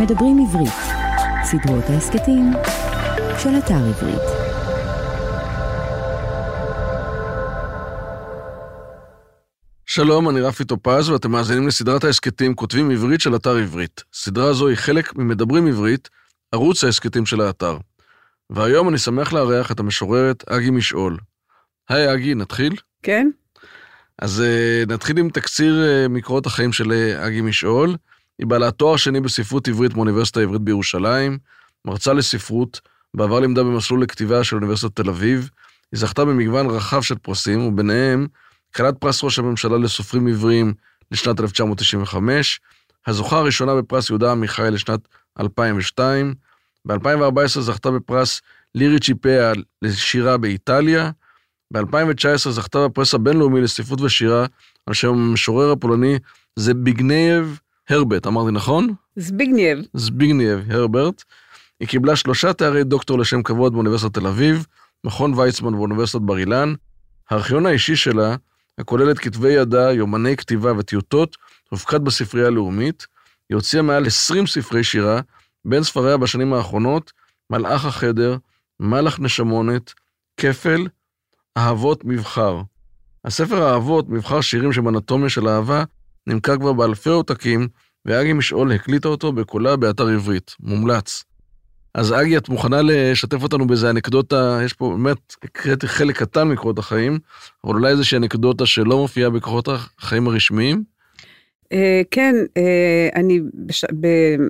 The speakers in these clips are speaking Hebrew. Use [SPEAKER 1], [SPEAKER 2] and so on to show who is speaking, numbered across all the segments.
[SPEAKER 1] מדברים עברית, סדרות ההסכתים של אתר עברית.
[SPEAKER 2] שלום, אני רפי טופז, ואתם מאזינים לסדרת ההסכתים כותבים עברית של אתר עברית. סדרה זו היא חלק ממדברים עברית, ערוץ ההסכתים של האתר. והיום אני שמח לארח את המשוררת אגי משעול. היי אגי, נתחיל?
[SPEAKER 3] כן.
[SPEAKER 2] אז uh, נתחיל עם תקציר uh, מקורות החיים של uh, אגי משעול. היא בעלת תואר שני בספרות עברית מאוניברסיטה העברית בירושלים, מרצה לספרות, בעבר לימדה במסלול לכתיבה של אוניברסיטת תל אביב. היא זכתה במגוון רחב של פרסים, וביניהם כלת פרס ראש הממשלה לסופרים עבריים לשנת 1995, הזוכה הראשונה בפרס יהודה עמיחי לשנת 2002, ב-2014 זכתה בפרס לירי צ'יפאה לשירה באיטליה, ב-2019 זכתה בפרס הבינלאומי לספרות ושירה על שם המשורר הפולני זביגנייב הרברט, אמרתי נכון?
[SPEAKER 3] זביגנייב.
[SPEAKER 2] זביגנייב הרברט. היא קיבלה שלושה תארי דוקטור לשם כבוד באוניברסיטת תל אביב, מכון ויצמן באוניברסיטת בר אילן. הארכיון האישי שלה, הכולל את כתבי ידה, יומני כתיבה וטיוטות, הופקד בספרייה הלאומית. היא הוציאה מעל 20 ספרי שירה, בין ספריה בשנים האחרונות, מלאך החדר, מלאך נשמונת, כפל, אהבות מבחר. הספר האהבות, מבחר שירים שבאנטומיה של אהבה, נמכר כבר באלפי עותקים, ואגי משעול הקליטה אותו בקולה באתר עברית. מומלץ. אז אגי, את מוכנה לשתף אותנו באיזה אנקדוטה, יש פה באמת, הקראתי חלק קטן מקורות החיים, אבל אולי איזושהי אנקדוטה שלא מופיעה בקורות החיים הרשמיים?
[SPEAKER 3] Uh, כן, uh, אני.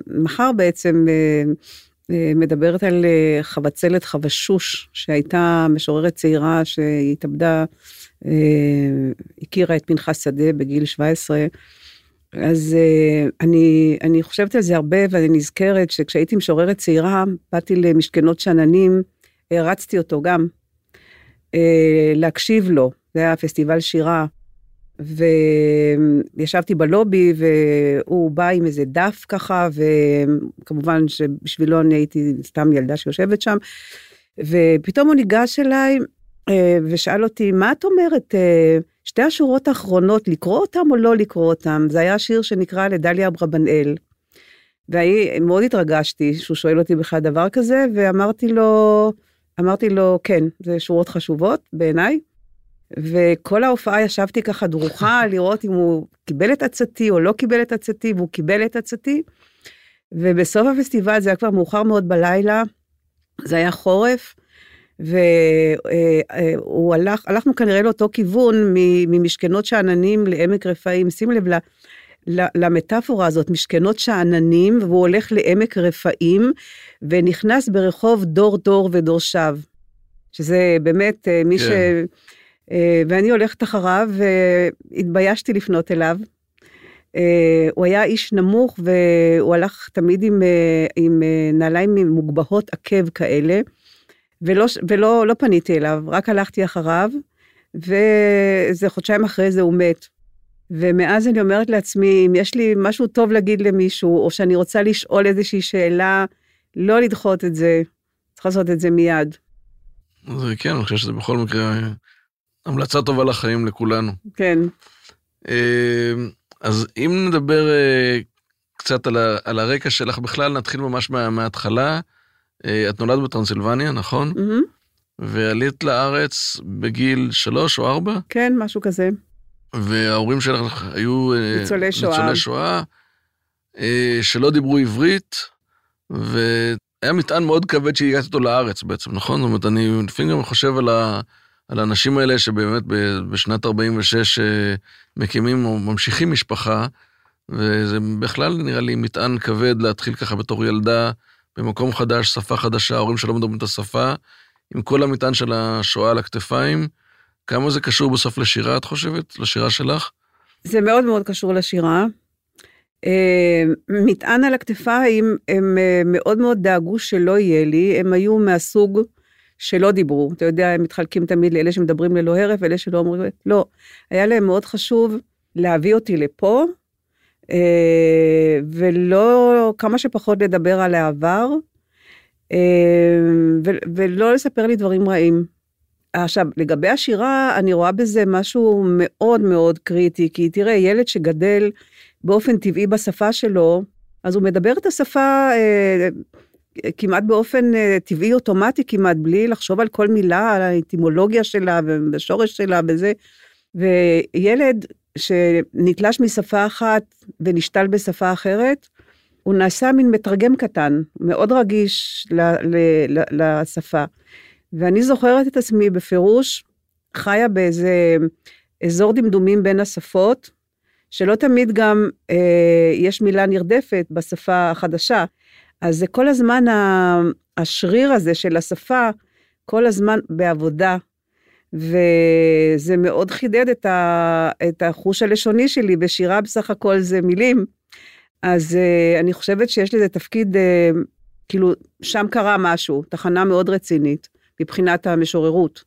[SPEAKER 3] מחר בעצם uh, מדברת על חבצלת חבשוש, שהייתה משוררת צעירה שהתאבדה, הכירה את פנחס שדה בגיל 17. אז uh, אני, אני חושבת על זה הרבה ואני נזכרת שכשהייתי משוררת צעירה, באתי למשכנות שאננים, הרצתי אותו גם, uh, להקשיב לו, זה היה פסטיבל שירה. וישבתי בלובי והוא בא עם איזה דף ככה וכמובן שבשבילו אני הייתי סתם ילדה שיושבת שם ופתאום הוא ניגש אליי אה, ושאל אותי מה את אומרת אה, שתי השורות האחרונות לקרוא אותם או לא לקרוא אותם זה היה שיר שנקרא לדליה אברבנאל. ומאוד התרגשתי שהוא שואל אותי בכלל דבר כזה ואמרתי לו אמרתי לו כן זה שורות חשובות בעיניי וכל ההופעה ישבתי ככה דרוכה לראות אם הוא קיבל את עצתי או לא קיבל את עצתי, והוא קיבל את עצתי. ובסוף הפסטיבל זה היה כבר מאוחר מאוד בלילה, זה היה חורף, והוא הלך, הלכנו כנראה לאותו כיוון ממשכנות שאננים לעמק רפאים, שים לב למטאפורה הזאת, משכנות שאננים, והוא הולך לעמק רפאים, ונכנס ברחוב דור דור ודור שב. שזה באמת מי כן. ש... אה, ואני הולכת אחריו והתביישתי לפנות אליו. אה, הוא היה איש נמוך והוא הלך תמיד עם, אה, עם נעליים מוגבהות עקב כאלה, ולא, ולא לא פניתי אליו, רק הלכתי אחריו, ואיזה חודשיים אחרי זה הוא מת. ומאז אני אומרת לעצמי, אם יש לי משהו טוב להגיד למישהו, או שאני רוצה לשאול איזושהי שאלה, לא לדחות את זה, צריך לעשות את זה מיד.
[SPEAKER 2] זה כן, אני חושב שזה בכל מקרה המלצה טובה לחיים לכולנו.
[SPEAKER 3] כן.
[SPEAKER 2] אמ, אז אם נדבר אה, קצת על, ה, על הרקע שלך בכלל, נתחיל ממש מה, מההתחלה. אה, את נולדת בטרנסילבניה, נכון? Mm-hmm. ועלית לארץ בגיל שלוש או ארבע?
[SPEAKER 3] כן, משהו כזה.
[SPEAKER 2] וההורים שלך היו
[SPEAKER 3] אה, ניצולי שואה,
[SPEAKER 2] ניצולי שואה שלא דיברו עברית, והיה מטען מאוד כבד שהגעת אותו לארץ בעצם, נכון? זאת אומרת, אני לפעמים גם חושב על ה... על האנשים האלה שבאמת בשנת 46 אה, מקימים או ממשיכים משפחה, וזה בכלל נראה לי מטען כבד להתחיל ככה בתור ילדה במקום חדש, שפה חדשה, ההורים שלא מדברים את השפה, עם כל המטען של השואה על הכתפיים. כמה זה קשור בסוף לשירה, את חושבת? לשירה שלך?
[SPEAKER 3] זה מאוד מאוד קשור לשירה. אה, מטען על הכתפיים, הם אה, מאוד מאוד דאגו שלא יהיה לי, הם היו מהסוג שלא דיברו. אתה יודע, הם מתחלקים תמיד לאלה שמדברים ללא הרף ואלה שלא אומרים, לא. היה להם מאוד חשוב להביא אותי לפה, ולא, כמה שפחות לדבר על העבר, אה, ולא לספר לי דברים רעים. עכשיו, לגבי השירה, אני רואה בזה משהו מאוד מאוד קריטי, כי תראה, ילד שגדל באופן טבעי בשפה שלו, אז הוא מדבר את השפה אה, כמעט באופן אה, טבעי, אוטומטי כמעט, בלי לחשוב על כל מילה, על האטימולוגיה שלה ובשורש שלה וזה. וילד שנתלש משפה אחת ונשתל בשפה אחרת, הוא נעשה מין מתרגם קטן, מאוד רגיש ל, ל, ל, לשפה. ואני זוכרת את עצמי בפירוש חיה באיזה אזור דמדומים בין השפות, שלא תמיד גם אה, יש מילה נרדפת בשפה החדשה. אז זה כל הזמן השריר הזה של השפה, כל הזמן בעבודה, וזה מאוד חידד את, ה, את החוש הלשוני שלי, בשירה בסך הכל זה מילים. אז uh, אני חושבת שיש לזה תפקיד, uh, כאילו, שם קרה משהו, תחנה מאוד רצינית, מבחינת המשוררות.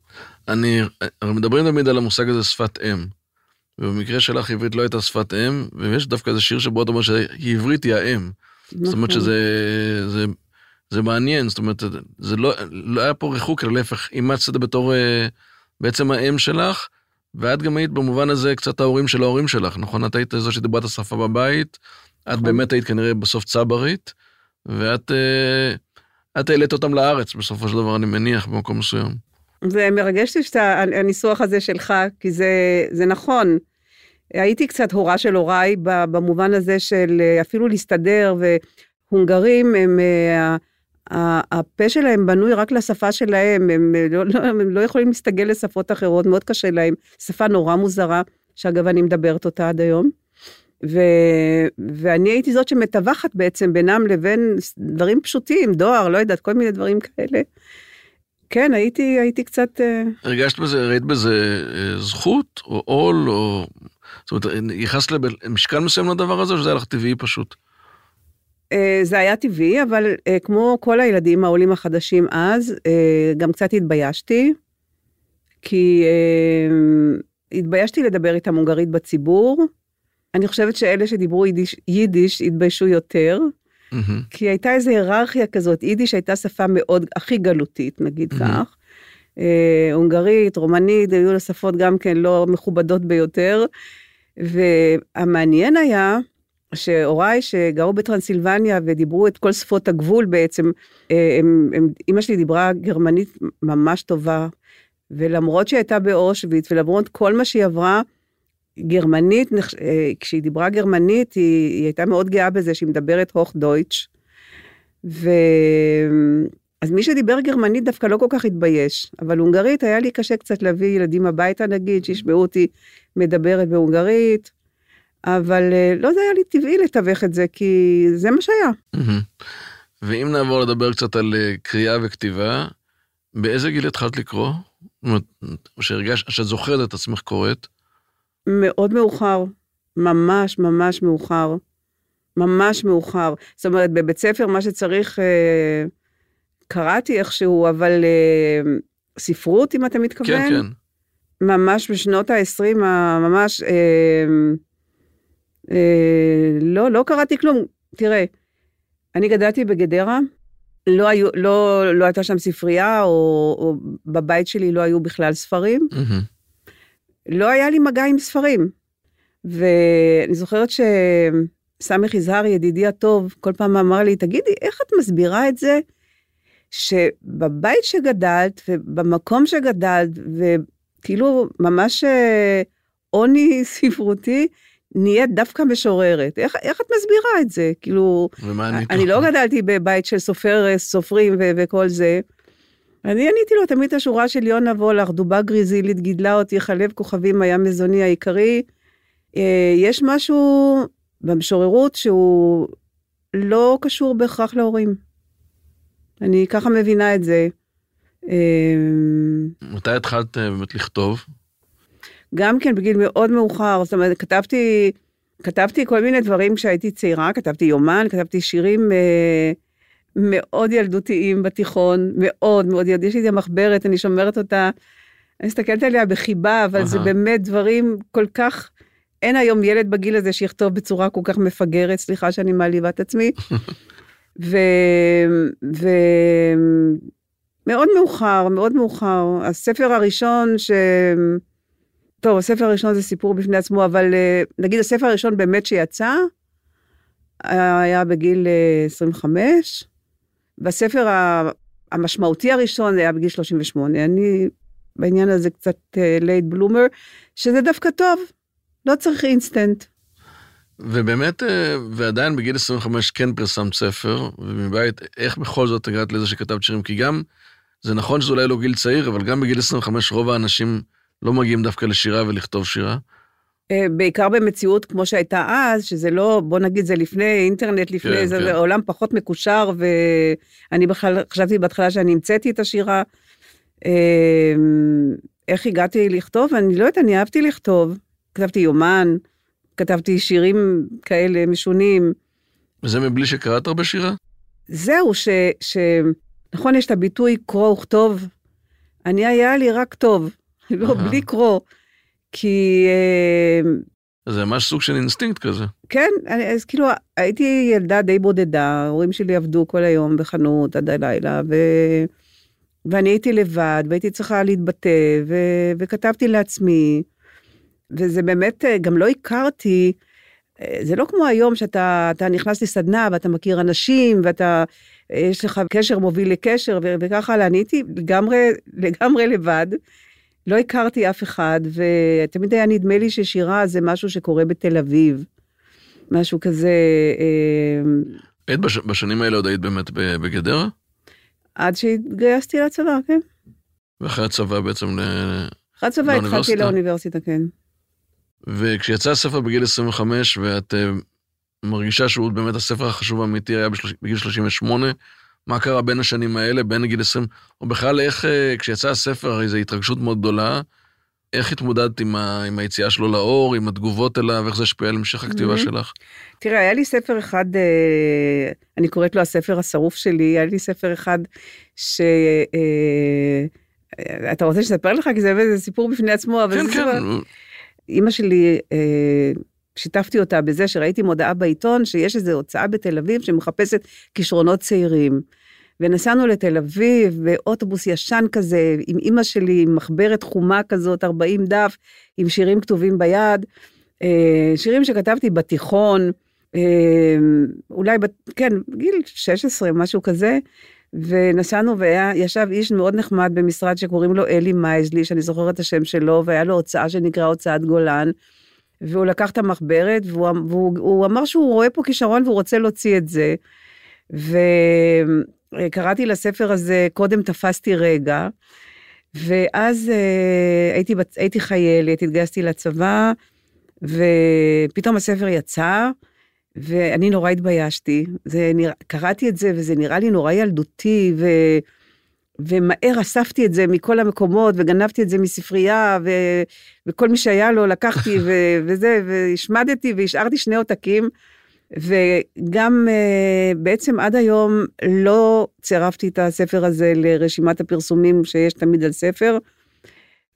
[SPEAKER 2] אני, מדברים תמיד על המושג הזה שפת אם. ובמקרה שלך עברית לא הייתה שפת אם, ויש דווקא איזה שיר שבו אתה אומר שעברית היא האם. נכון. זאת אומרת נכון. שזה זה, זה מעניין, זאת אומרת, זה לא, לא היה פה ריחוק, אלא להפך, אימצת את זה בתור אה, בעצם האם שלך, ואת גם היית במובן הזה קצת ההורים של ההורים שלך, נכון? את היית זו שדיברה את השפה בבית, את נכון. באמת היית כנראה בסוף צברית, ואת אה, את העלית אותם לארץ בסופו של דבר, אני מניח, במקום מסוים.
[SPEAKER 3] זה מרגש לי שאתה, הניסוח הזה שלך, כי זה, זה נכון. הייתי קצת הורה של הוריי במובן הזה של אה, אפילו להסתדר, והונגרים הם, אה, הפה שלהם בנוי רק לשפה שלהם, הם אה, לא, לא, הם לא יכולים להסתגל לשפות אחרות, מאוד קשה להם. שפה נורא מוזרה, שאגב אני מדברת אותה עד היום. ו, ואני הייתי זאת שמתווכת בעצם בינם לבין דברים פשוטים, דואר, לא יודעת, כל מיני דברים כאלה. כן, הייתי, הייתי קצת...
[SPEAKER 2] הרגשת בזה, ראית בזה זכות, או עול, או זאת אומרת, ייחסת למשקל מסוים לדבר הזה, או שזה היה לך טבעי פשוט?
[SPEAKER 3] אה, זה היה טבעי, אבל אה, כמו כל הילדים העולים החדשים אז, אה, גם קצת התביישתי, כי התביישתי לדבר איתם הונגרית בציבור. אני חושבת שאלה שדיברו יידיש, יידיש התביישו יותר, mm-hmm. כי הייתה איזו היררכיה כזאת, יידיש הייתה שפה מאוד, הכי גלותית, נגיד mm-hmm. כך. הונגרית, רומנית, היו לה שפות גם כן לא מכובדות ביותר. והמעניין היה שהוריי שגרו בטרנסילבניה ודיברו את כל שפות הגבול בעצם, אה, הם, הם, אמא שלי דיברה גרמנית ממש טובה, ולמרות שהיא הייתה באושוויץ ולמרות כל מה שהיא עברה, גרמנית, אה, כשהיא דיברה גרמנית, היא, היא הייתה מאוד גאה בזה שהיא מדברת הוך דויטש. ו... אז מי שדיבר גרמנית דווקא לא כל כך התבייש, אבל הונגרית היה לי קשה קצת להביא ילדים הביתה נגיד, שישמעו אותי מדברת בהונגרית, אבל אה, לא זה היה לי טבעי לתווך את זה, כי זה מה שהיה.
[SPEAKER 2] ואם נעבור לדבר קצת על אה, קריאה וכתיבה, באיזה גיל התחלת לקרוא? או שהרגשת, שאת זוכרת את עצמך קוראת?
[SPEAKER 3] מאוד מאוחר, ממש ממש מאוחר. ממש מאוחר. זאת אומרת, בבית ספר מה שצריך, אה, קראתי איכשהו, אבל אה, ספרות, אם אתה מתכוון?
[SPEAKER 2] כן, כן.
[SPEAKER 3] ממש בשנות ה-20, ממש, אה, אה, לא, לא קראתי כלום. תראה, אני גדלתי בגדרה, לא, היו, לא, לא הייתה שם ספרייה, או, או בבית שלי לא היו בכלל ספרים. Mm-hmm. לא היה לי מגע עם ספרים. ואני זוכרת שסמך יזהר, ידידי הטוב, כל פעם אמר לי, תגידי, איך את מסבירה את זה שבבית שגדלת ובמקום שגדלת, וכאילו ממש אה, עוני ספרותי, נהיית דווקא משוררת. איך, איך את מסבירה את זה? כאילו,
[SPEAKER 2] ענית
[SPEAKER 3] אני לא גדלתי בבית של סופר, אה, סופרים ו- וכל זה. אני עניתי לו תמיד את השורה של יונה וולך, דובה גריזילית גידלה אותי, חלב כוכבים היה מזוני העיקרי. אה, יש משהו במשוררות שהוא לא קשור בהכרח להורים. אני ככה מבינה את זה.
[SPEAKER 2] אמ, מתי התחלת אה, באמת לכתוב?
[SPEAKER 3] גם כן בגיל מאוד מאוחר, זאת אומרת, כתבתי, כתבתי כל מיני דברים כשהייתי צעירה, כתבתי יומן, כתבתי שירים אה, מאוד ילדותיים בתיכון, מאוד מאוד ילדותיים. יש לי את המחברת, אני שומרת אותה, אני מסתכלת עליה בחיבה, אבל uh-huh. זה באמת דברים כל כך... אין היום ילד בגיל הזה שיכתוב בצורה כל כך מפגרת, סליחה שאני מעליבה את עצמי. ו... ו... מאוחר, מאוד מאוחר. הספר הראשון ש... טוב, הספר הראשון זה סיפור בפני עצמו, אבל אה, נגיד הספר הראשון באמת שיצא, היה בגיל אה, 25, והספר ה- המשמעותי הראשון היה בגיל 38. אני בעניין הזה קצת late bloomer, שזה דווקא טוב, לא צריך אינסטנט.
[SPEAKER 2] ובאמת, אה, ועדיין בגיל 25 כן פרסמת ספר, ומבית, איך בכל זאת הגעת לזה שכתבת שירים? כי גם, זה נכון שזה אולי לא גיל צעיר, אבל גם בגיל 25 רוב האנשים לא מגיעים דווקא לשירה ולכתוב שירה.
[SPEAKER 3] אה, בעיקר במציאות כמו שהייתה אז, שזה לא, בוא נגיד, זה לפני אינטרנט, לפני
[SPEAKER 2] כן,
[SPEAKER 3] זה,
[SPEAKER 2] כן.
[SPEAKER 3] עולם פחות מקושר, ואני בכלל חשבתי בהתחלה שאני המצאתי את השירה. אה, איך הגעתי לכתוב? אני לא יודעת, אני אהבתי לכתוב. כתבתי יומן, כתבתי שירים כאלה משונים.
[SPEAKER 2] וזה מבלי שקראת הרבה שירה?
[SPEAKER 3] זהו, ש, ש... נכון, יש את הביטוי קרוא וכתוב. אני, היה לי רק כתוב, לא. בלי קרוא. כי אה,
[SPEAKER 2] זה ממש סוג של אינסטינקט כזה.
[SPEAKER 3] כן, אני, אז כאילו הייתי ילדה די בודדה, ההורים שלי עבדו כל היום בחנות עד הלילה, ו... ואני הייתי לבד, והייתי צריכה להתבטא, ו... וכתבתי לעצמי, וזה באמת, אה, גם לא הכרתי, אה, זה לא כמו היום שאתה אתה נכנס לסדנה ואתה מכיר אנשים, ואתה, יש לך קשר מוביל לקשר, ו... וככה הלאה, אני הייתי לגמרי, לגמרי לבד. לא הכרתי אף אחד, ותמיד היה נדמה לי ששירה זה משהו שקורה בתל אביב. משהו כזה, אה,
[SPEAKER 2] היית בש... בשנים האלה עוד היית באמת בגדרה?
[SPEAKER 3] עד שהתגייסתי לצבא, כן.
[SPEAKER 2] ואחרי הצבא בעצם ל...
[SPEAKER 3] אחרי הצבא התחלתי
[SPEAKER 2] לאוניברסיטה?
[SPEAKER 3] כן.
[SPEAKER 2] וכשיצא הספר בגיל 25, ואת אה, מרגישה שהוא באמת הספר החשוב האמיתי היה. בגיל 38, מה קרה בין השנים האלה, בין גיל 20, או בכלל איך, אה, כשיצא הספר, הרי זו התרגשות מאוד גדולה, איך התמודדת עם, ה... עם היציאה שלו לאור, עם התגובות אליו, איך זה השפיע על המשך הכתיבה
[SPEAKER 3] Mhm.
[SPEAKER 2] שלך?
[SPEAKER 3] תראה, היה לי ספר אחד, אה, אני קוראת לו הספר השרוף שלי, היה לי ספר אחד ש... אה, אתה רוצה שנספר לך? כי זה סיפור בפני עצמו, אבל
[SPEAKER 2] כן,
[SPEAKER 3] זה
[SPEAKER 2] כן,
[SPEAKER 3] ספר... אימא שלי, אה, שיתפתי אותה בזה שראיתי מודעה בעיתון שיש איזו הוצאה בתל אביב שמחפשת כישרונות צעירים. ונסענו לתל אביב באוטובוס ישן כזה, עם אימא שלי, עם מחברת חומה כזאת, 40 דף, עם שירים כתובים ביד. אה, שירים שכתבתי בתיכון, אה, אולי, בת, כן, גיל 16, משהו כזה. ונסענו וישב איש מאוד נחמד במשרד שקוראים לו אלי מייזלי, שאני זוכרת את השם שלו, והיה לו הוצאה שנקרא הוצאת גולן. והוא לקח את המחברת, והוא, והוא, והוא אמר שהוא רואה פה כישרון והוא רוצה להוציא את זה. וקראתי לספר הזה, קודם תפסתי רגע, ואז אה, הייתי, הייתי חיילת, התגייסתי לצבא, ופתאום הספר יצא, ואני נורא התביישתי. זה נרא... קראתי את זה, וזה נראה לי נורא ילדותי, ו... ומהר אספתי את זה מכל המקומות, וגנבתי את זה מספרייה, ו... וכל מי שהיה לו לקחתי, ו... וזה, והשמדתי, והשארתי שני עותקים. וגם uh, בעצם עד היום לא צירפתי את הספר הזה לרשימת הפרסומים שיש תמיד על ספר.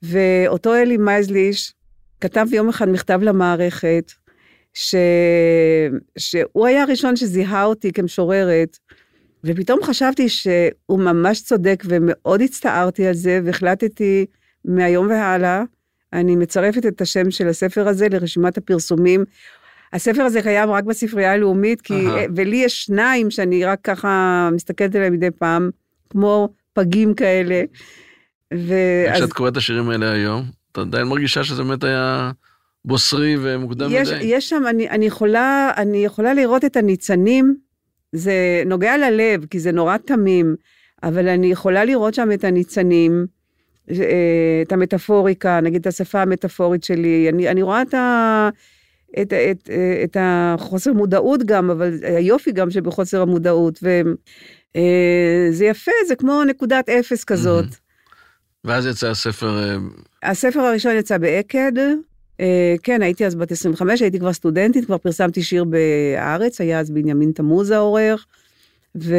[SPEAKER 3] ואותו אלי מייזליש כתב יום אחד מכתב למערכת, ש... שהוא היה הראשון שזיהה אותי כמשוררת, ופתאום חשבתי שהוא ממש צודק ומאוד הצטערתי על זה, והחלטתי מהיום והלאה, אני מצרפת את השם של הספר הזה לרשימת הפרסומים. הספר הזה קיים רק בספרייה הלאומית, כי,
[SPEAKER 2] אהה.
[SPEAKER 3] ולי יש שניים שאני רק ככה מסתכלת עליהם מדי פעם, כמו פגים כאלה. ואז
[SPEAKER 2] כשאת קוראת את השירים האלה היום, את עדיין מרגישה שזה באמת היה בוסרי ומוקדם
[SPEAKER 3] יש,
[SPEAKER 2] מדי?
[SPEAKER 3] יש שם, אני, אני, יכולה, אני יכולה לראות את הניצנים, זה נוגע ללב, כי זה נורא תמים, אבל אני יכולה לראות שם את הניצנים, אה, את המטאפוריקה, נגיד את השפה המטאפורית שלי, אני, אני רואה את, ה, את, את, את החוסר מודעות גם, אבל היופי גם שבחוסר המודעות, וזה יפה, זה כמו נקודת אפס כזאת.
[SPEAKER 2] ואז יצא הספר, אה,
[SPEAKER 3] הספר הראשון יצא באקד, אה, כן, הייתי אז בת 25, הייתי כבר סטודנטית, כבר פרסמתי שיר בהארץ, היה אז בנימין תמוז העורך, ו...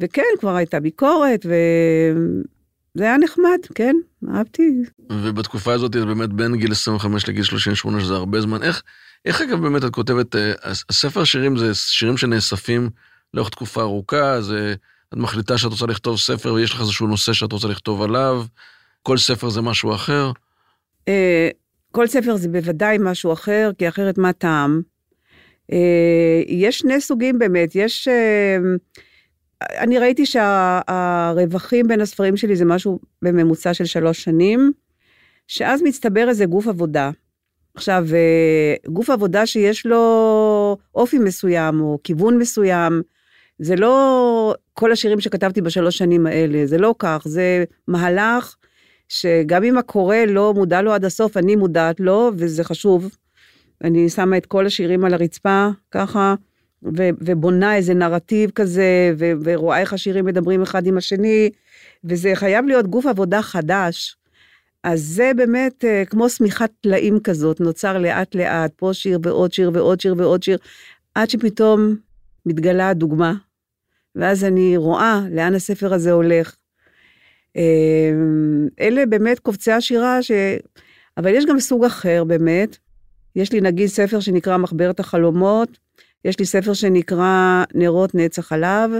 [SPEAKER 3] וכן, כבר הייתה ביקורת, וזה היה נחמד, כן, אהבתי.
[SPEAKER 2] ובתקופה הזאת, את באמת בין גיל 25 לגיל 38, שזה הרבה זמן. איך, איך אגב באמת את כותבת, אה, הספר שירים זה שירים שנאספים לאורך תקופה ארוכה, זה, את מחליטה שאת רוצה לכתוב ספר ויש לך איזשהו נושא שאת רוצה לכתוב עליו, כל ספר זה משהו אחר.
[SPEAKER 3] אה, כל ספר זה בוודאי משהו אחר, כי אחרת מה טעם? אה, יש שני סוגים באמת, יש... אה, אני ראיתי שהרווחים בין הספרים שלי זה משהו בממוצע של שלוש שנים, שאז מצטבר איזה גוף עבודה. עכשיו, גוף עבודה שיש לו אופי מסוים או כיוון מסוים, זה לא כל השירים שכתבתי בשלוש שנים האלה, זה לא כך, זה מהלך שגם אם הקורא לא מודע לו עד הסוף, אני מודעת לו, וזה חשוב. אני שמה את כל השירים על הרצפה, ככה, ו- ובונה איזה נרטיב כזה, ו- ורואה איך השירים מדברים אחד עם השני, וזה חייב להיות גוף עבודה חדש. אז זה באמת אה, כמו שמיכת טלאים כזאת, נוצר לאט לאט, פה שיר ועוד שיר ועוד שיר ועוד שיר, עד שפתאום מתגלה הדוגמה, ואז אני רואה לאן הספר הזה הולך. אה, אלה באמת קובצי השירה, ש... אבל יש גם סוג אחר באמת. יש לי נגיד ספר שנקרא מחברת החלומות, יש לי ספר שנקרא נרות נצח עליו,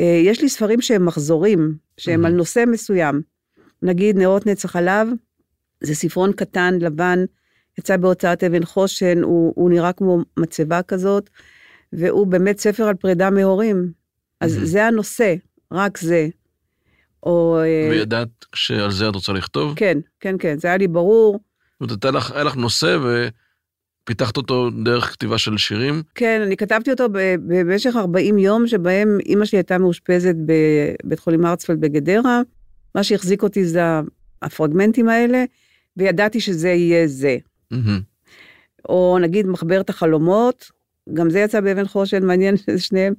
[SPEAKER 3] אה, יש לי ספרים שהם מחזורים, שהם mm-hmm. על נושא מסוים. נגיד נרות נצח עליו, זה ספרון קטן, לבן, יצא בהוצאת אבן חושן, הוא, הוא נראה כמו מצבה כזאת, והוא באמת ספר על פרידה מהורים. אז mm-hmm. זה הנושא, רק זה.
[SPEAKER 2] או... אה, וידעת שעל זה את רוצה לכתוב?
[SPEAKER 3] כן, כן, כן, זה היה לי ברור.
[SPEAKER 2] זאת אומרת, היה לך נושא ופיתחת אותו דרך כתיבה של שירים?
[SPEAKER 3] כן, אני כתבתי אותו במשך 40 יום, שבהם אימא שלי הייתה מאושפזת בבית חולים הרצפלד בגדרה. מה שהחזיק אותי זה הפרגמנטים האלה, וידעתי שזה יהיה זה. Mm-hmm. או נגיד מחברת החלומות, גם זה יצא באבן חושן, מעניין שניהם,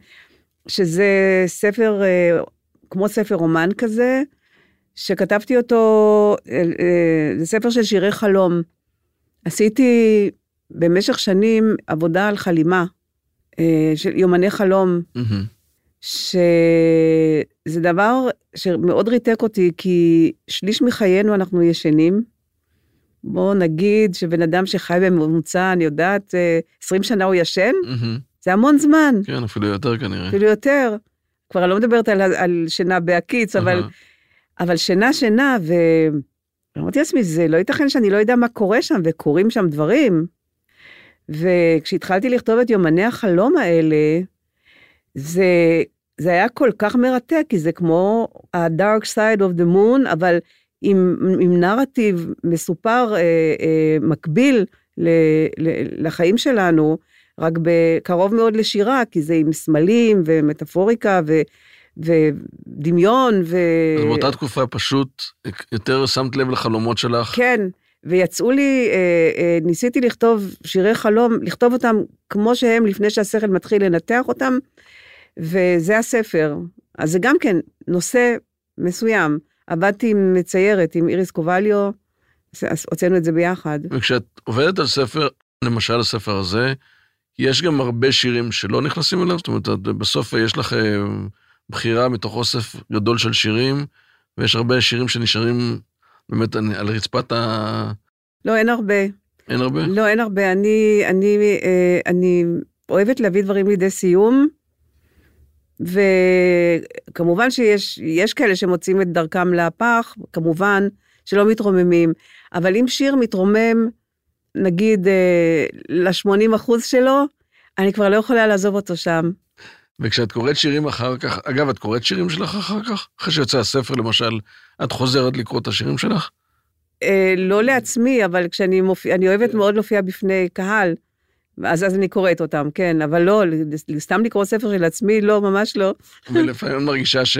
[SPEAKER 3] שזה ספר, אה, כמו ספר רומן כזה, שכתבתי אותו, אה, אה, זה ספר של שירי חלום. עשיתי במשך שנים עבודה על חלימה, של יומני חלום, mm-hmm. שזה דבר שמאוד ריתק אותי, כי שליש מחיינו אנחנו ישנים. בואו נגיד שבן אדם שחי בממוצע, אני יודעת, 20 שנה הוא ישן, mm-hmm. זה המון זמן.
[SPEAKER 2] כן, אפילו יותר כנראה.
[SPEAKER 3] אפילו יותר. כבר אני לא מדברת על, על שינה בהקיץ, אבל, אבל שינה, שינה, ואמרתי לעצמי, זה לא ייתכן שאני לא יודע מה קורה שם, וקורים שם דברים. וכשהתחלתי לכתוב את יומני החלום האלה, זה, זה היה כל כך מרתק, כי זה כמו ה-dark side of the moon, אבל עם, עם נרטיב מסופר, אה, אה, מקביל ל, ל, לחיים שלנו, רק בקרוב מאוד לשירה, כי זה עם סמלים ומטאפוריקה ו... ודמיון ו...
[SPEAKER 2] אז באותה תקופה פשוט יותר שמת לב לחלומות שלך.
[SPEAKER 3] כן, ויצאו לי, אה, אה, ניסיתי לכתוב שירי חלום, לכתוב אותם כמו שהם לפני שהשכל מתחיל לנתח אותם, וזה הספר. אז זה גם כן נושא מסוים. עבדתי עם מציירת, עם איריס קובליו, הוצאנו את זה ביחד.
[SPEAKER 2] וכשאת עובדת על ספר, למשל הספר הזה, יש גם הרבה שירים שלא נכנסים אליו, זאת אומרת, בסוף יש לך אה, בחירה מתוך אוסף גדול של שירים, ויש הרבה שירים שנשארים באמת על רצפת ה...
[SPEAKER 3] לא, אין הרבה.
[SPEAKER 2] אין הרבה?
[SPEAKER 3] לא, אין הרבה. אני, אני, אה, אני אוהבת להביא דברים לידי סיום, וכמובן שיש כאלה שמוצאים את דרכם לפח, כמובן שלא מתרוממים, אבל אם שיר מתרומם, נגיד, אה, ל-80 אחוז שלו, אני כבר לא יכולה לעזוב אותו שם.
[SPEAKER 2] וכשאת קוראת שירים אחר כך, אגב, את קוראת שירים שלך אחר כך? אחרי שיוצא הספר, למשל, את חוזרת לקרוא את השירים שלך?
[SPEAKER 3] אה, לא לעצמי, אבל כשאני מופיע, אני אוהבת מאוד להופיע בפני קהל, אז, אז אני קוראת אותם, כן, אבל לא, סתם לקרוא ספר של עצמי, לא, ממש לא.
[SPEAKER 2] ולפעמים מרגישה ש...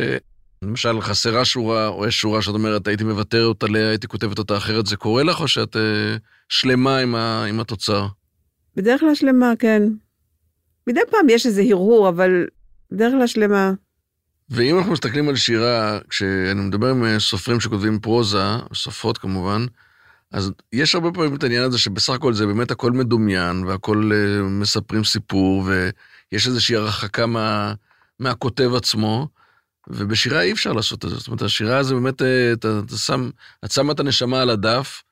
[SPEAKER 2] למשל, חסרה שורה, או יש שורה שאת אומרת, הייתי מוותרת עליה, הייתי כותבת אותה אחרת, זה קורה לך, או שאת אה, שלמה עם, ה, עם התוצר?
[SPEAKER 3] בדרך כלל שלמה, כן. מדי פעם יש איזה הרהור, אבל בדרך כלל שלמה.
[SPEAKER 2] ואם אנחנו מסתכלים על שירה, כשאני מדבר עם אה, סופרים שכותבים פרוזה, סופרות כמובן, אז יש הרבה פעמים את העניין הזה שבסך הכל זה באמת הכל מדומיין, והכל uh, מספרים סיפור, ויש איזושהי הרחקה מה, מהכותב עצמו, ובשירה אי אפשר לעשות את זה. זאת אומרת, השירה זה באמת, אה, אתה, אתה שם, את שמה את הנשמה על הדף,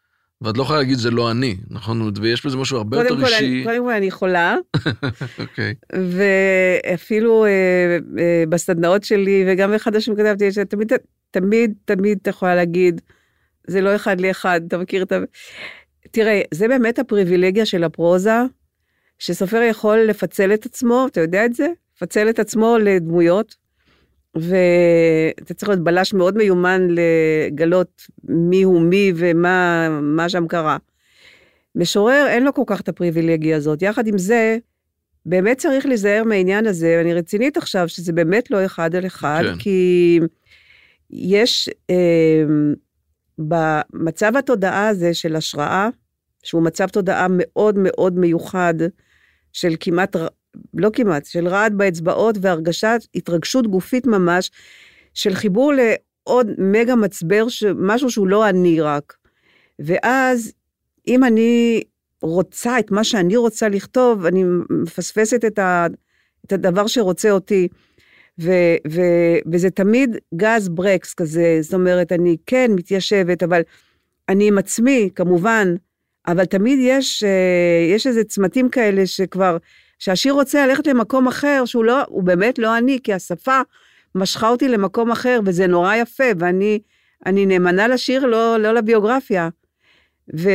[SPEAKER 2] ואת לא יכולה להגיד זה לא אני, נכון? ויש בזה משהו הרבה יותר אישי.
[SPEAKER 3] קודם כל אני יכולה.
[SPEAKER 2] אוקיי. okay.
[SPEAKER 3] ואפילו אה, אה, בסדנאות שלי, וגם בחדשים כתבתי, תמיד, תמיד, תמיד אתה יכולה להגיד, זה לא אחד לאחד, אתה מכיר את ה... תראה, זה באמת הפריבילגיה של הפרוזה, שסופר יכול לפצל את עצמו, אתה יודע את זה? לפצל את עצמו לדמויות, ואתה צריך להיות בלש מאוד מיומן לגלות מי הוא מי ומה שם קרה. משורר אין לו כל כך את הפריבילגיה הזאת. יחד עם זה, באמת צריך להיזהר מהעניין הזה, ואני רצינית עכשיו, שזה באמת לא אחד על אחד, כן. כי יש אה, במצב התודעה הזה של השראה, שהוא מצב תודעה מאוד מאוד מיוחד, של כמעט, לא כמעט, של רעד באצבעות והרגשת התרגשות גופית ממש, של חיבור לעוד מגה מצבר, משהו שהוא לא אני רק. ואז, אם אני רוצה את מה שאני רוצה לכתוב, אני מפספסת את, ה, את הדבר שרוצה אותי. ו, ו, וזה תמיד גז ברקס כזה, זאת אומרת, אני כן מתיישבת, אבל אני עם עצמי, כמובן, אבל תמיד יש, אה, יש איזה צמתים כאלה שכבר, שהשיר רוצה ללכת למקום אחר, שהוא לא, הוא באמת לא אני, כי השפה משכה אותי למקום אחר, וזה נורא יפה, ואני אני נאמנה לשיר, לא, לא לביוגרפיה. ו,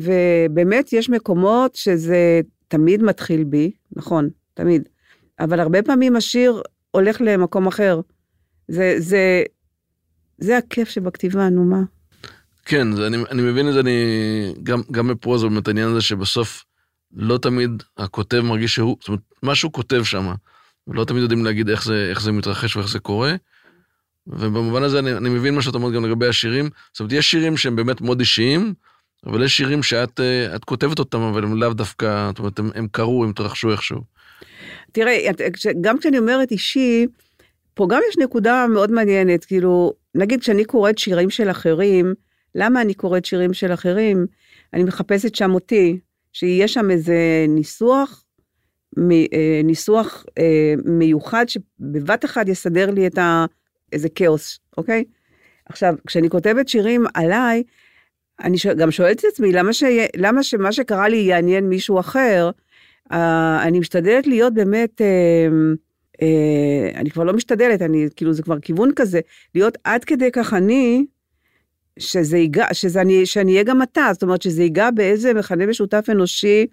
[SPEAKER 3] ובאמת יש מקומות שזה תמיד מתחיל בי, נכון, תמיד, אבל הרבה פעמים השיר הולך למקום אחר. זה, זה, זה הכיף שבכתיבה, נו מה.
[SPEAKER 2] כן, זה, אני, אני מבין את זה, אני, גם, גם בפרוזה, באמת העניין הזה שבסוף לא תמיד הכותב מרגיש שהוא, זאת אומרת, מה שהוא כותב שם, ולא תמיד יודעים להגיד איך זה, איך זה מתרחש ואיך זה קורה. ובמובן הזה אני, אני מבין מה שאת אומרת גם לגבי השירים. זאת אומרת, יש שירים שהם באמת מאוד אישיים, אבל יש שירים שאת אה, כותבת אותם, אבל הם לאו דווקא, זאת אומרת, הם, הם קרו, הם התרחשו איכשהו.
[SPEAKER 3] תראה, גם כשאני אומרת אישי, פה גם יש נקודה מאוד מעניינת, כאילו, נגיד כשאני קוראת שירים של אחרים, למה אני קוראת שירים של אחרים? אני מחפשת שם אותי, שיהיה שם איזה ניסוח, אה, ניסוח אה, מיוחד שבבת אחת יסדר לי את ה... איזה כאוס, אוקיי? עכשיו, כשאני כותבת שירים עליי, אני גם שואלת את עצמי, למה, ש... למה שמה שקרה לי יעניין מישהו אחר? Uh, אני משתדלת להיות באמת, uh, uh, אני כבר לא משתדלת, אני, כאילו, זה כבר כיוון כזה, להיות עד כדי כך אני, שזה ייגע, שזה אני, שאני אהיה גם אתה, זאת אומרת שזה ייגע באיזה מכנה משותף אנושי,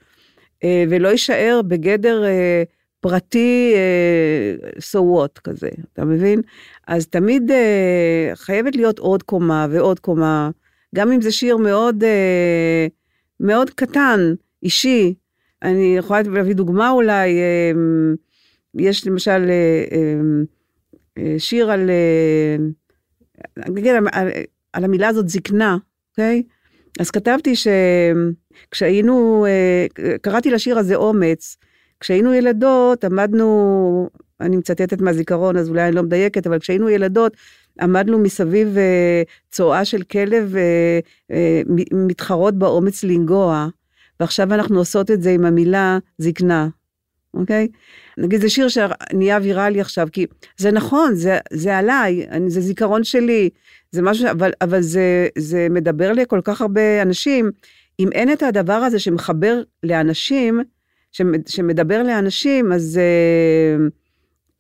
[SPEAKER 3] uh, ולא יישאר בגדר uh, פרטי uh, so what כזה, אתה מבין? אז תמיד uh, חייבת להיות עוד קומה ועוד קומה. גם אם זה שיר מאוד, אה, מאוד קטן, אישי. אני יכולה להביא דוגמה אולי, אה, יש למשל אה, שיר על, נגיד על, המילה הזאת זקנה, אוקיי? אז כתבתי שכשהיינו, קראתי לשיר הזה אומץ, כשהיינו ילדות עמדנו, אני מצטטת מהזיכרון אז אולי אני לא מדייקת, אבל כשהיינו ילדות עמדנו מסביב אה, צואה של כלב אה, אה, מתחרות באומץ לנגוע, ועכשיו אנחנו עושות את זה עם המילה זקנה, אוקיי? נגיד זה שיר שנהיה ויראלי עכשיו, כי זה נכון, זה, זה עליי, זה זיכרון שלי, זה משהו, אבל, אבל זה, זה מדבר לכל כך הרבה אנשים. אם אין את הדבר הזה שמחבר לאנשים, שמדבר לאנשים, אז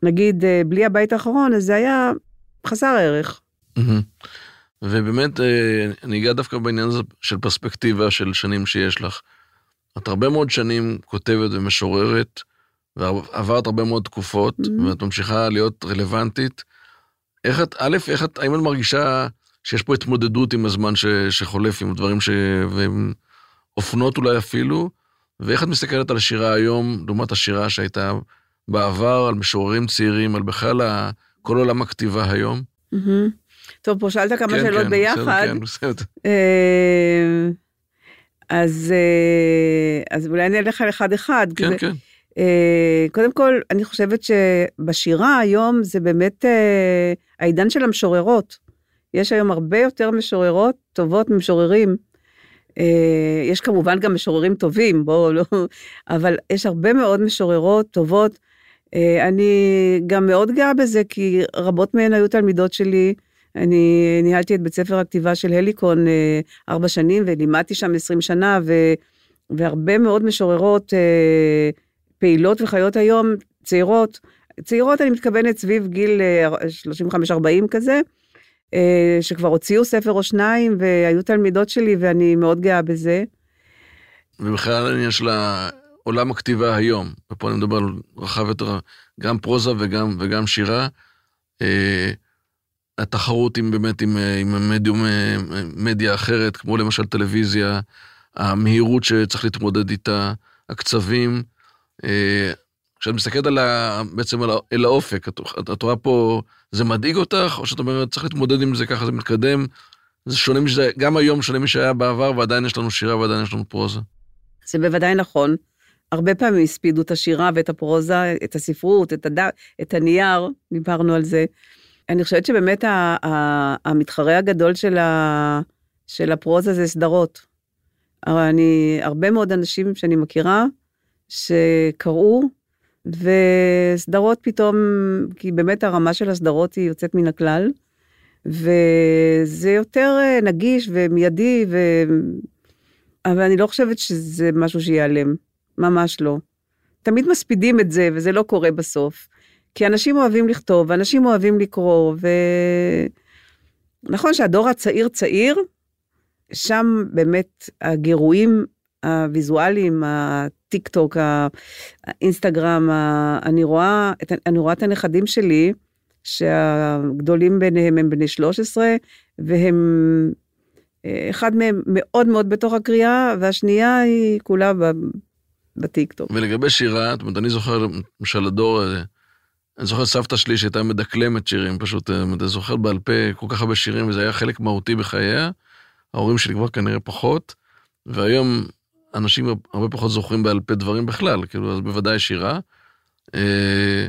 [SPEAKER 3] נגיד בלי הבית האחרון, אז זה היה חסר ערך.
[SPEAKER 2] ובאמת, אה, אני אגע דווקא בעניין הזה של פרספקטיבה של שנים שיש לך. את הרבה מאוד שנים כותבת ומשוררת, ועברת הרבה מאוד תקופות, ואת ממשיכה להיות רלוונטית. איך את, א', איך את, האם את מרגישה שיש פה התמודדות עם הזמן ש, שחולף, עם דברים ש... ועם אופנות אולי אפילו, ואיך את מסתכלת על השירה היום, לעומת השירה שהייתה בעבר, על משוררים צעירים, על בכלל כל עולם הכתיבה היום.
[SPEAKER 3] טוב, פה שאלת כמה כן, שאלות כן, ביחד. כן, בסדר. אה, אז, אה, אז אולי אני אלך על אחד-אחד.
[SPEAKER 2] כן, כן.
[SPEAKER 3] אה, קודם כל, אני חושבת שבשירה היום זה באמת העידן של המשוררות. יש היום הרבה יותר משוררות טובות ממשוררים. יש כמובן גם משוררים טובים, בואו לא, אבל יש הרבה מאוד משוררות טובות אה, אני גם מאוד גאה בזה, כי רבות מהן היו תלמידות שלי. אני ניהלתי את בית ספר הכתיבה של הליקון אה, ארבע שנים, ולימדתי שם עשרים שנה, ו, והרבה מאוד משוררות אה, פעילות וחיות היום, צעירות, צעירות אני מתכוונת סביב גיל 35-40 כזה, שכבר הוציאו ספר או שניים, והיו תלמידות שלי, ואני מאוד גאה בזה.
[SPEAKER 2] ובכלל העניין של עולם הכתיבה היום, ופה אני מדבר על רחב יותר, גם פרוזה וגם, וגם שירה, אה, התחרות עם באמת, עם, אה, עם מדיום, אה, מדיה אחרת, כמו למשל טלוויזיה, המהירות שצריך להתמודד איתה, הקצבים. אה, כשאת מסתכלת על ה, בעצם על, אל האופק, את, את רואה פה, זה מדאיג אותך, או שאת אומרת, צריך להתמודד עם זה, ככה זה מתקדם. זה שונה משזה, גם היום שונה משהיה בעבר, ועדיין יש לנו שירה ועדיין יש לנו פרוזה.
[SPEAKER 3] זה בוודאי נכון. הרבה פעמים הספידו את השירה ואת הפרוזה, את הספרות, את, הד... את הנייר, דיברנו על זה. אני חושבת שבאמת ה... ה... המתחרה הגדול של, ה... של הפרוזה זה סדרות. אני, הרבה מאוד אנשים שאני מכירה, שקראו, וסדרות פתאום, כי באמת הרמה של הסדרות היא יוצאת מן הכלל, וזה יותר אה, נגיש ומיידי, ו... אבל אני לא חושבת שזה משהו שייעלם, ממש לא. תמיד מספידים את זה, וזה לא קורה בסוף. כי אנשים אוהבים לכתוב, ואנשים אוהבים לקרוא, ו... נכון שהדור הצעיר צעיר, שם באמת הגירויים הוויזואליים, הטיק טוק, האינסטגרם, אני רואה, אני רואה את הנכדים שלי, שהגדולים ביניהם הם בני 13, והם, אחד מהם מאוד מאוד בתוך הקריאה, והשנייה היא כולה בטיק טוק.
[SPEAKER 2] ולגבי שירה, זאת אומרת, אני זוכר, למשל, הדור, אני זוכר סבתא שלי שהייתה מדקלמת שירים, פשוט, אני זוכר בעל פה כל כך הרבה שירים, וזה היה חלק מהותי בחייה. ההורים שלי כבר כנראה פחות, והיום אנשים הרבה פחות זוכרים בעל פה דברים בכלל, כאילו, אז בוודאי שירה. אה,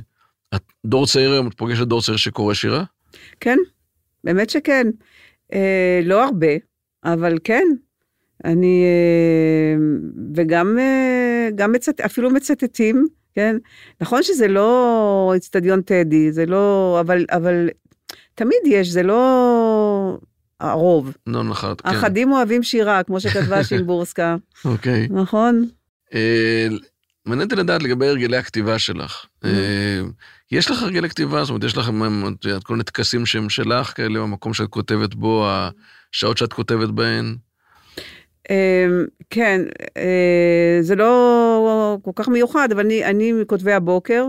[SPEAKER 2] דור צעיר היום, את פוגשת דור צעיר שקורא שירה?
[SPEAKER 3] כן, באמת שכן. אה, לא הרבה, אבל כן. אני, אה, וגם גם מצט, אפילו מצטטים, כן? נכון שזה לא אצטדיון טדי, זה לא, אבל, אבל תמיד יש, זה לא הרוב.
[SPEAKER 2] לא נכון, כן.
[SPEAKER 3] אחדים אוהבים שירה, כמו שכתבה שימבורסקה.
[SPEAKER 2] אוקיי.
[SPEAKER 3] נכון?
[SPEAKER 2] מעניין אותי לדעת לגבי הרגלי הכתיבה שלך. יש לך הרגלי כתיבה? זאת אומרת, יש לך כל מיני טקסים שהם שלך כאלה, במקום שאת כותבת בו, השעות שאת כותבת בהן?
[SPEAKER 3] כן, זה לא כל כך מיוחד, אבל אני מכותבי הבוקר,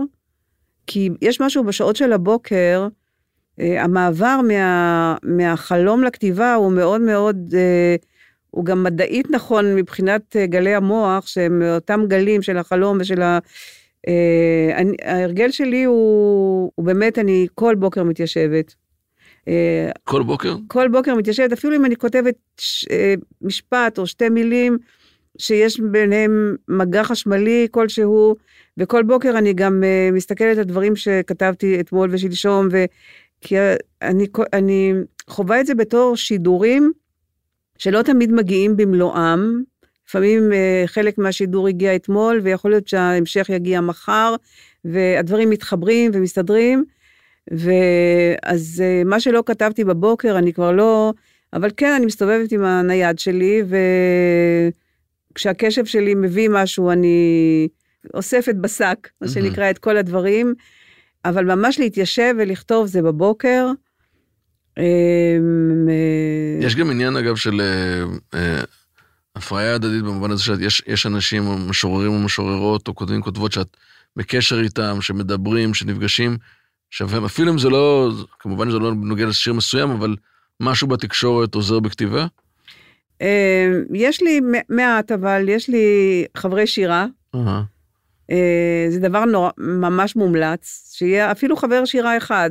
[SPEAKER 3] כי יש משהו בשעות של הבוקר, המעבר מה, מהחלום לכתיבה הוא מאוד מאוד, הוא גם מדעית נכון מבחינת גלי המוח, שהם אותם גלים של החלום ושל ה... אני, ההרגל שלי הוא, הוא באמת, אני כל בוקר מתיישבת.
[SPEAKER 2] כל בוקר?
[SPEAKER 3] כל בוקר מתיישבת, אפילו אם אני כותבת ש, משפט או שתי מילים, שיש ביניהם מגע חשמלי כלשהו, וכל בוקר אני גם מסתכלת על דברים שכתבתי אתמול ושלשום, ו... כי אני, אני חווה את זה בתור שידורים שלא תמיד מגיעים במלואם. לפעמים אה, חלק מהשידור הגיע אתמול, ויכול להיות שההמשך יגיע מחר, והדברים מתחברים ומסתדרים. ואז אה, מה שלא כתבתי בבוקר, אני כבר לא... אבל כן, אני מסתובבת עם הנייד שלי, וכשהקשב שלי מביא משהו, אני אוספת בשק, מה שנקרא, את כל הדברים. אבל ממש להתיישב ולכתוב זה בבוקר. אמ,
[SPEAKER 2] אה, יש גם עניין, אגב, של אה, אה, הפריה הדדית במובן הזה שיש אנשים, משוררים ומשוררות, או כותבים כותבות שאת בקשר איתם, שמדברים, שנפגשים, שאפילו אם זה לא, כמובן זה לא נוגע לשיר מסוים, אבל משהו בתקשורת עוזר בכתיבה?
[SPEAKER 3] אמ, יש לי מעט, אבל יש לי חברי שירה. Uh-huh. אה, זה דבר נורא, ממש מומלץ, שיהיה אפילו חבר שירה אחד.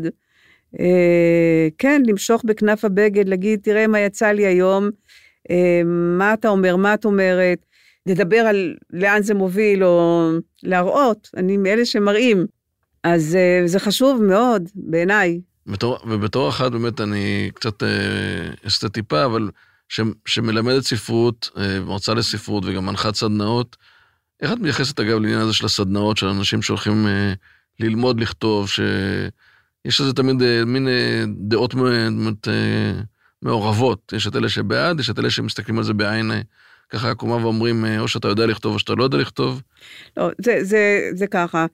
[SPEAKER 3] אה, כן, למשוך בכנף הבגד, להגיד, תראה מה יצא לי היום, אה, מה אתה אומר, מה את אומרת, לדבר על לאן זה מוביל, או להראות, אני מאלה שמראים. אז זה חשוב מאוד, בעיניי.
[SPEAKER 2] ובתור אחת, באמת, אני קצת אסתה טיפה, אבל ש, שמלמדת ספרות, מרצה לספרות וגם מנחת סדנאות, איך את מתייחסת, אגב, לעניין הזה של הסדנאות, של אנשים שהולכים אה, ללמוד לכתוב, שיש לזה תמיד אה, מין אה, דעות באמת, אה, מעורבות. יש את אלה שבעד, יש את אלה שמסתכלים על זה בעין אה, ככה עקומה ואומרים, אה, או שאתה יודע לכתוב או שאתה לא יודע לכתוב.
[SPEAKER 3] לא, זה, זה, זה ככה.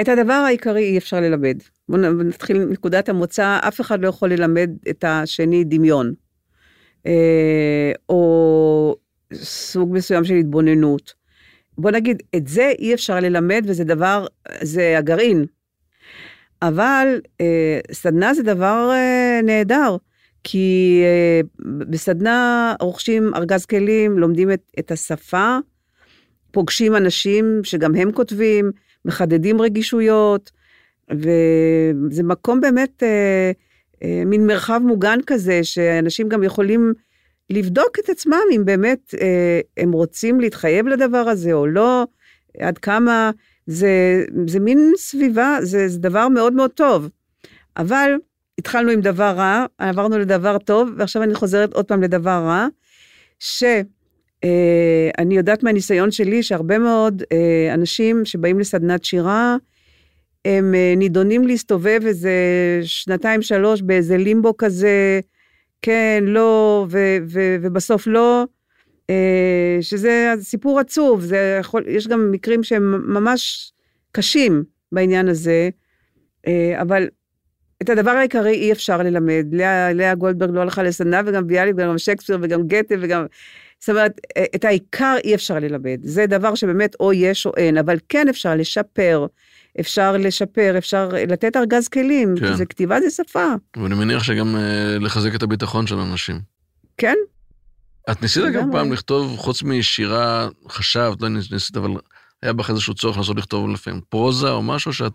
[SPEAKER 3] את הדבר העיקרי אי אפשר ללמד. בואו נתחיל מנקודת המוצא, אף אחד לא יכול ללמד את השני דמיון. אה, או סוג מסוים של התבוננות. בוא נגיד, את זה אי אפשר ללמד, וזה דבר, זה הגרעין. אבל אה, סדנה זה דבר אה, נהדר, כי אה, בסדנה רוכשים ארגז כלים, לומדים את, את השפה, פוגשים אנשים שגם הם כותבים, מחדדים רגישויות, וזה מקום באמת, אה, אה, מין מרחב מוגן כזה, שאנשים גם יכולים לבדוק את עצמם אם באמת אה, הם רוצים להתחייב לדבר הזה או לא, עד כמה זה, זה מין סביבה, זה, זה דבר מאוד מאוד טוב. אבל התחלנו עם דבר רע, עברנו לדבר טוב, ועכשיו אני חוזרת עוד פעם לדבר רע, שאני אה, יודעת מהניסיון שלי שהרבה מאוד אה, אנשים שבאים לסדנת שירה, הם אה, נידונים להסתובב איזה שנתיים, שלוש באיזה לימבו כזה, כן, לא, ו, ו, ובסוף לא, אה, שזה סיפור עצוב, זה יכול, יש גם מקרים שהם ממש קשים בעניין הזה, אה, אבל את הדבר העיקרי אי אפשר ללמד. לאה, לאה גולדברג לא הלכה לסדנה, וגם ביאליק, וגם שייקספיר, וגם גתה, וגם... זאת אומרת, את העיקר אי אפשר ללמד. זה דבר שבאמת או יש או אין, אבל כן אפשר לשפר. אפשר לשפר, אפשר לתת ארגז כלים,
[SPEAKER 2] כן.
[SPEAKER 3] זה כתיבה זה שפה.
[SPEAKER 2] ואני מניח שגם אה, לחזק את הביטחון של אנשים.
[SPEAKER 3] כן?
[SPEAKER 2] את ניסית גם. פעם לכתוב, חוץ משירה, חשבת, לא ניסית, אבל היה בך איזשהו צורך לעשות לכתוב לפעמים פרוזה או משהו שאת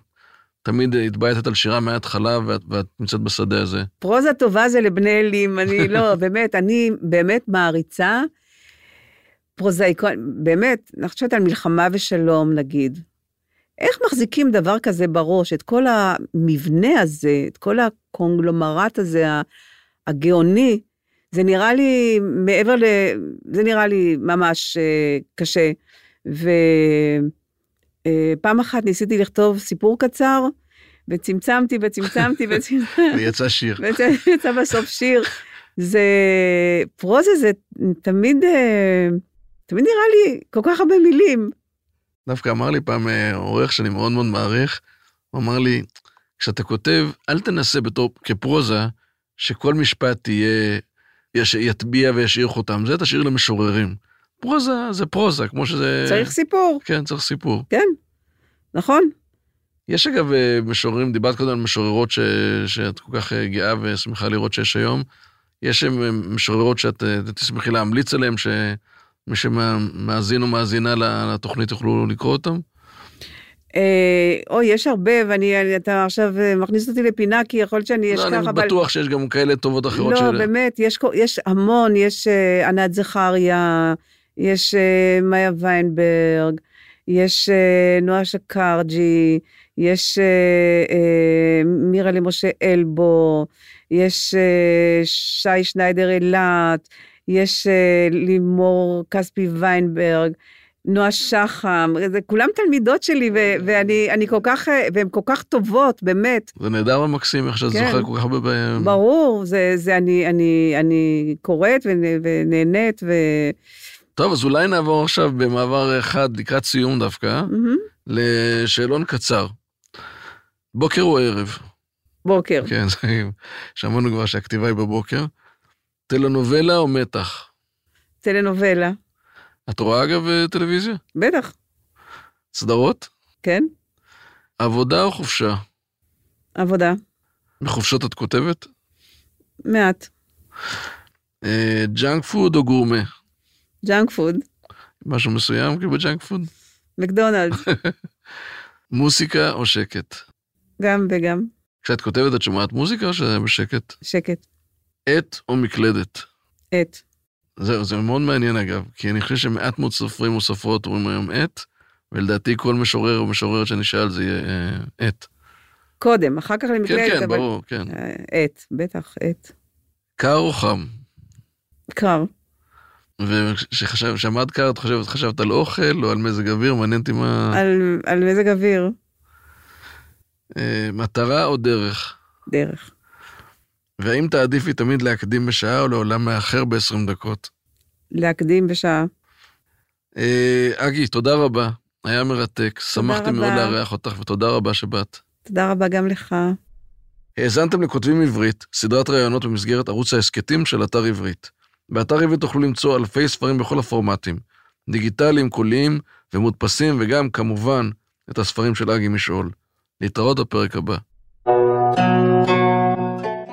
[SPEAKER 2] תמיד התבייתת על שירה מההתחלה ואת, ואת נמצאת בשדה הזה.
[SPEAKER 3] פרוזה טובה זה לבני אלים, אני לא, באמת, אני באמת מעריצה פרוזאיקון, באמת, אני חושבת על מלחמה ושלום, נגיד. איך מחזיקים דבר כזה בראש, את כל המבנה הזה, את כל הקונגלומרט הזה, הגאוני, זה נראה לי מעבר ל... זה נראה לי ממש אה, קשה. ופעם אחת ניסיתי לכתוב סיפור קצר, וצמצמתי וצמצמתי וצמצמתי.
[SPEAKER 2] ויצא שיר.
[SPEAKER 3] ויצא בסוף שיר. זה, פרוזה זה תמיד, אה, תמיד נראה לי כל כך הרבה מילים.
[SPEAKER 2] דווקא אמר לי פעם אה, עורך שאני מאוד מאוד מעריך, הוא אמר לי, כשאתה כותב, אל תנסה בתור, כפרוזה, שכל משפט יהיה, יש, יטביע וישאיר חותם, זה תשאיר למשוררים. פרוזה זה פרוזה, כמו שזה...
[SPEAKER 3] צריך סיפור,
[SPEAKER 2] כן, צריך סיפור.
[SPEAKER 3] כן, נכון.
[SPEAKER 2] יש אגב אה, משוררים, דיברת קודם על משוררות ש, שאת כל כך אה, גאה ושמחה לראות שיש היום. יש משוררות שאת תשמחי להמליץ עליהן, שמי שמאזין או מאזינה לתוכנית יוכלו לקרוא אותם?
[SPEAKER 3] אה, אוי, יש הרבה, ואני, אני- אתה עכשיו אה, מכניס אותי לפינה, כי יכול להיות שאני
[SPEAKER 2] לא,
[SPEAKER 3] אשכח,
[SPEAKER 2] אני
[SPEAKER 3] אבל...
[SPEAKER 2] בטוח שיש גם כאלה טובות אחרות.
[SPEAKER 3] לא, באמת, יש, המון, יש אה, ענת זכריה, יש מאיה ויינברג, יש נועה שקרג'י, יש מירה למשה אלבו, יש שי שניידר אילת, יש אה, לימור כספי ויינברג, נועה שחם, זה כולם תלמידות שלי, ו- ואני אני כל כך, אה, והן כל כך טובות, באמת.
[SPEAKER 2] זה נהדר ומקסים איך שאת
[SPEAKER 3] כן.
[SPEAKER 2] זוכרת כל כך הרבה... ב-
[SPEAKER 3] ברור, זה, זה אני, אני, אני קוראת ונה- ונהנית, ו...
[SPEAKER 2] טוב, אז אולי נעבור עכשיו במעבר אחד, לקראת סיום דווקא. לשאלון קצר. בוקר או ערב?
[SPEAKER 3] בוקר.
[SPEAKER 2] כן, שמענו כבר שהכתיבה היא בבוקר. טלנובלה או מתח?
[SPEAKER 3] טלנובלה,
[SPEAKER 2] את רואה אגב אה, טלוויזיה?
[SPEAKER 3] בטח,
[SPEAKER 2] סדרות?
[SPEAKER 3] כן?
[SPEAKER 2] עבודה או חופשה?
[SPEAKER 3] עבודה,
[SPEAKER 2] בחופשות את כותבת?
[SPEAKER 3] מעט.
[SPEAKER 2] אה, junk food או גורמה?
[SPEAKER 3] ג'אנק פוד,
[SPEAKER 2] משהו מסוים כאילו בג'אנק פוד?
[SPEAKER 3] מקדונלדס,
[SPEAKER 2] מוסיקה או שקט?
[SPEAKER 3] גם וגם,
[SPEAKER 2] כשאת כותבת את שומעת מוזיקה או שזה בשקט?
[SPEAKER 3] שקט,
[SPEAKER 2] עט או מקלדת?
[SPEAKER 3] עט.
[SPEAKER 2] זהו, זה מאוד מעניין אגב, כי אני חושב שמעט מאוד סופרים או סופרות אומרים היום עט, ולדעתי כל משורר או משוררת שנשאל זה יהיה אה, עט.
[SPEAKER 3] קודם, אחר כך
[SPEAKER 2] כן,
[SPEAKER 3] למקלדת,
[SPEAKER 2] כן,
[SPEAKER 3] אבל...
[SPEAKER 2] ברור, כן.
[SPEAKER 3] אה, עט, בטח, עט.
[SPEAKER 2] קר או חם?
[SPEAKER 3] קר.
[SPEAKER 2] וכששמעת קר, את חושבת, חשבת על אוכל או על מזג אוויר? מעניין אותי מה...
[SPEAKER 3] על, על מזג אוויר,
[SPEAKER 2] אה, מטרה או דרך?
[SPEAKER 3] דרך.
[SPEAKER 2] והאם תעדיפי תמיד להקדים בשעה או לעולם מאחר ב-20 דקות?
[SPEAKER 3] להקדים בשעה.
[SPEAKER 2] אה, אגי, תודה רבה, היה מרתק, שמחתי מאוד. לארח אותך ותודה רבה שבאת.
[SPEAKER 3] תודה רבה גם לך.
[SPEAKER 2] האזנתם לכותבים עברית, סדרת ראיונות במסגרת ערוץ ההסכתים של אתר עברית. באתר עברית תוכלו למצוא אלפי ספרים בכל הפורמטים, דיגיטליים, קוליים, ומודפסים, וגם כמובן את הספרים של אגי משעול. להתראות בפרק הבא.